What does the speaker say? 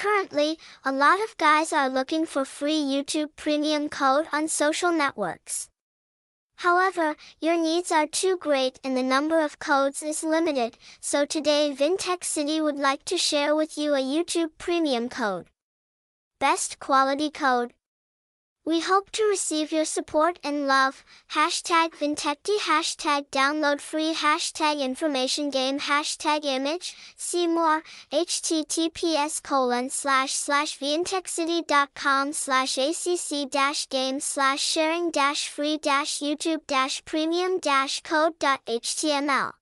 Currently, a lot of guys are looking for free YouTube Premium code on social networks. However, your needs are too great and the number of codes is limited, so today Vintech City would like to share with you a YouTube Premium code. Best quality code. We hope to receive your support and love. Hashtag Vintechcity Hashtag download free Hashtag information game Hashtag image. See more. https colon slash slash vintechcity.com slash acc dash game slash sharing dash free dash youtube dash premium dash code dot html.